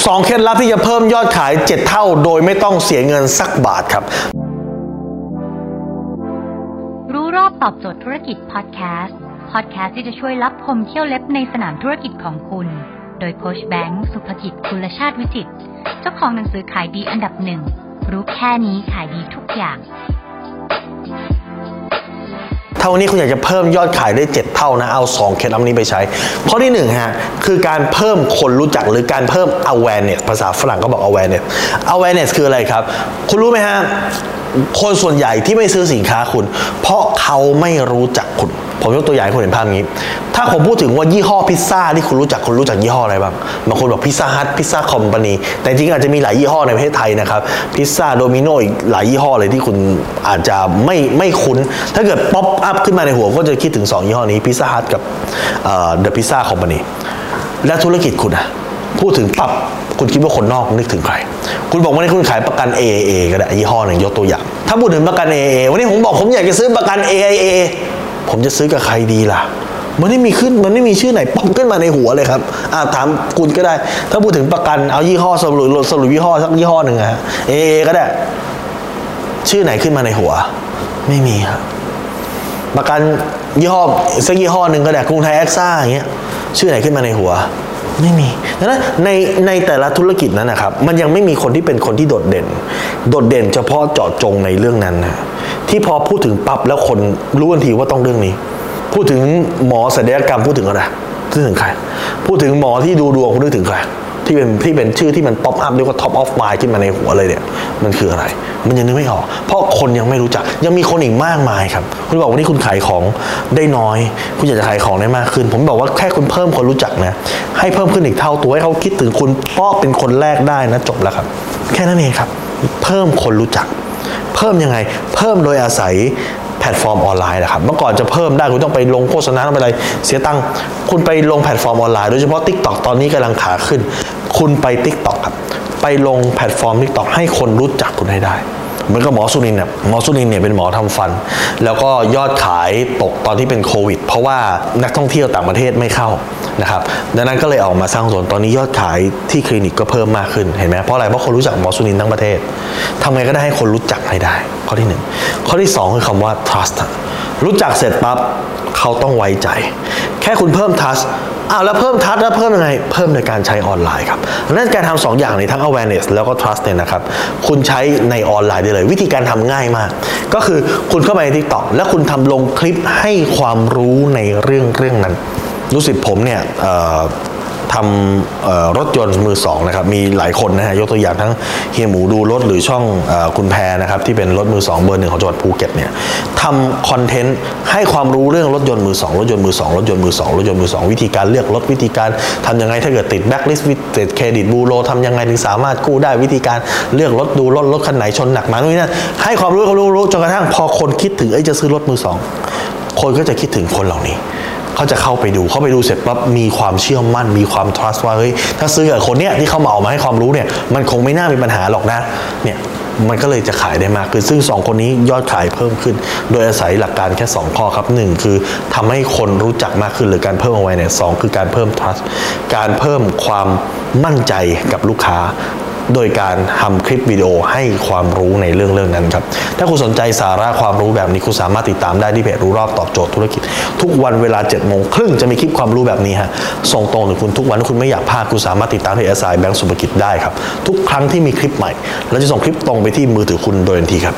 2เคล็ดลับที่จะเพิ่มยอดขาย 7 เท่า โดยไม่ต้องเสียเงินสักบาทครับ รู้รอบตอบโจทย์ธุรกิจพอดแคสต์พอดแคสต์ที่จะช่วยรับพมเที่ยวเล็บในสนามธุรกิจของคุณ โดยโคชแบงค์สุภกิจคุณชาติวิจิตรเจ้าของหนังสือขายดีอันดับหนึ่งรู้แค่นี้ขายดีทุกอย่าง ถ้าวันนี้คุณอยากจะเพิ่มยอดขายได้ 7 เท่านะ เอา 2 เคล็ดลับนี้ไปใช้ ข้อที่1ฮะคือการเพิ่มคนรู้จักหรือการเพิ่ม awareness ภาษาฝรั่งก็บอก awareness awareness คืออะไรครับ คุณรู้ไหมฮะ คนส่วนใหญ่ที่ไม่ซื้อสินค้าคุณ เพราะเขาไม่รู้จักคุณ ผมยกตัวอย่างให้คุณเห็นภาพนี้ ถ้าผมพูดถึงว่ายี่ห้อพิซซ่าที่คุณรู้จักคุณรู้จักยี่ห้ออะไรบ้างบางคนบอกพิซซ่าฮัทพิซซ่าคอมพานีแต่จริงอาจจะมีหลายยี่ห้อในประเทศไทยนะครับพิซซ่าโดมิโนอีกหลายยี่ห้อเลยที่คุณอาจจะไม่ไม่คุ้น ถ้าเกิด pop up ขึ้นมาในหัวก็จะคิดถึง 2 ยี่ห้อนี้ Pizza Hut กับ The Pizza Company และธุรกิจคุณอะพูดถึงปั๊บ คุณคิดว่าคนนอกนึกถึงใคร คุณบอกว่านี่คุณขายประกัน AAA ก็ได้ยี่ห้อหนึ่งยกตัวอย่าง ถ้าพูดถึงประกัน AAA วันนี้ผมบอกผมอยากจะซื้อประกัน AIA ผมจะซื้อกับใครดีล่ะ มันไม่มีขึ้นมันไม่มีชื่อไหนป๊อปขึ้นมาในหัวเลยครับอ่าถามคุณก็ได้ ถ้าพูดถึงประกันเอายี่ห้อสรุปสรุปยี่ห้อสักยี่ห้อหนึ่งอะฮะ AAA ก็ได้ ชื่อไหนขึ้นมาในหัว ไม่มีครับประกันยี่ห้อสักยี่ห้อหนึ่งก็ได้กรุงไทยแอคซ่าอย่างเงี้ยชื่อไหนขึ้นมาในหัว ไม่มีดังนั้นในในแต่ละธุรกิจนั้นนะครับ มันยังไม่มีคนที่เป็นคนที่โดดเด่น โดดเด่นเฉพาะเจาะจงในเรื่องนั้นนะที่พอพูดถึงปั๊บแล้วคนรู้ทันทีว่าต้องเรื่องนี้ พูดถึงหมอศัลยกรรมพูดถึงอะไรพูดถึงใคร พูดถึงหมอที่ดูดวงคุณนึกถึงใคร ที่เป็นที่เป็นชื่อที่มัน pop up เรียกว่า top of mind ขึ้นมาในหัวเลยเนี่ยมันคืออะไร มันยังนึกไม่ออก เพราะคนยังไม่รู้จัก ยังมีคนอีกมากมายครับ คุณบอกว่านี่คุณขายของได้น้อย คุณอยากจะขายของได้มากขึ้น ผมบอกว่าแค่คุณเพิ่มคนรู้จักนะให้เพิ่มขึ้นอีกเท่าตัวให้เขาคิดถึงคุณเพราะเป็นคนแรกได้นะจบแล้วครับ แค่นั้นเองครับ เพิ่มคนรู้จัก เพิ่มยังไง เพิ่มโดยอาศัย แพลตฟอร์มออนไลน์นะครับ เมื่อก่อนจะเพิ่มได้คุณต้องไปลงโฆษณาต้องไปอะไรเสียตังค์คุณไปลงแพลตฟอร์มออนไลน์โดยเฉพาะ Tik t o อกตอนนี้กำลังขาขึ้น คุณไป Tik t o อกครับไปลงแพลตฟอร์ม Tik t o อกให้คนรู้จักคุณให้ได้ เหมือนกับหมอสุนินเนี่ยหมอสุนินเนี่ยเป็นหมอทำฟัน แล้วก็ยอดขายตกตอนที่เป็นโควิด เพราะว่านักท่องเที่ยวต่างประเทศไม่เข้านะครับดังนั้นก็เลยออกมาสร้างสวนตอนนี้ยอดขายที่คลินิกก็เพิ่มมากขึ้นเห็นไหมเพราะอะไรเพราะคนรู้จักหมอสุนินทั้งประเทศทำไงก็ได้ให้คนรู้จักให้ได้ ข้อที่หนึ่งข้อที่สองคือคำว่า trust รู้จักเสร็จปั๊บเขาต้องไว้ใจ แค่คุณเพิ่ม trust อ้าวแล้วเพิ่ม trust แล้วเพิ่มยังไง เพิ่มในการใช้ออนไลน์ครับดังนั้นการทำสองอย่างนี้ทั้ง awareness แล้วก็ trust เนี่ยนะครับ คุณใช้ในออนไลน์ได้เลย วิธีการทำง่ายมาก ก็คือคุณเข้าไปใน TikTok แล้วคุณทำลงคลิปให้ความรู้ในเรื่องเรื่องนั้นรู้สึกผมเนี่ย ทำรถยนต์มือสองนะครับมีหลายคนนะฮะยกตัวอย่างทั้งเฮียหมูดูรถหรือช่องของคุณแพรนะครับที่เป็นรถมือสองเบอร์หนึ่งของจังหวัดภูเก็ตเนี่ยทำคอนเทนต์ให้ความรู้เรื่องรถยนต์มือสองรถยนต์มือสองรถยนต์มือสองรถยนต์มือสองวิธีการเลือกรถวิธีการทำยังไงถ้าเกิดติดแบ็คลิสต์ติดเครดิตบูโรทำยังไงถึงสามารถกู้ได้วิธีการเลือกรถดูรถรถคันไหนชนหนักมานู่นนี่นั่นให้ความรู้ความรู้จนกระทั่งพอคนคิดถึงเอ้จะซื้อรถมือสองคนก็จะคิดถึงคนเหล่านี้ เขาจะเข้าไปดูเข้าไปดูเสร็จปั๊บมีความเชื่อมั่น มีความ trust ว่าเฮ้ยถ้าซื้อกับคนเนี้ยที่เขามาเอามาให้ความรู้เนี่ยมันคงไม่น่ามีปัญหาหรอกนะเนี่ยมันก็เลยจะขายได้มากขึ้นซึ่ง 2 คนนี้ยอดขายเพิ่มขึ้น โดยอาศัยหลักการแค่ 2 ข้อครับ 1 คือทำให้คนรู้จักมากขึ้นหรือการเพิ่มเอาไว้เนี่ยสคือการเพิ่ม trust การเพิ่มความมั่นใจกับลูกค้า โดยการทำคลิปวิดีโอให้ความรู้ในเรื่องเรื่องนั้นครับ ถ้าคุณสนใจสาระความรู้แบบนี้คุณสามารถติดตามได้ที่เพจรู้รอบตอบโจทย์ธุรกิจ ทุกวันเวลา7จ็ดโมงครึ่งจะมีคลิปความรู้แบบนี้ฮะส่งตรงถึงคุณทุกวันถ้าคุณไม่อยากพลาดคุณสามารถติดตามที่ SI แบงก์สุภกิจได้ครับทุกครั้งที่มีคลิปใหม่ เราจะส่งคลิปตรงไปที่มือถือคุณโดยทันทีครับ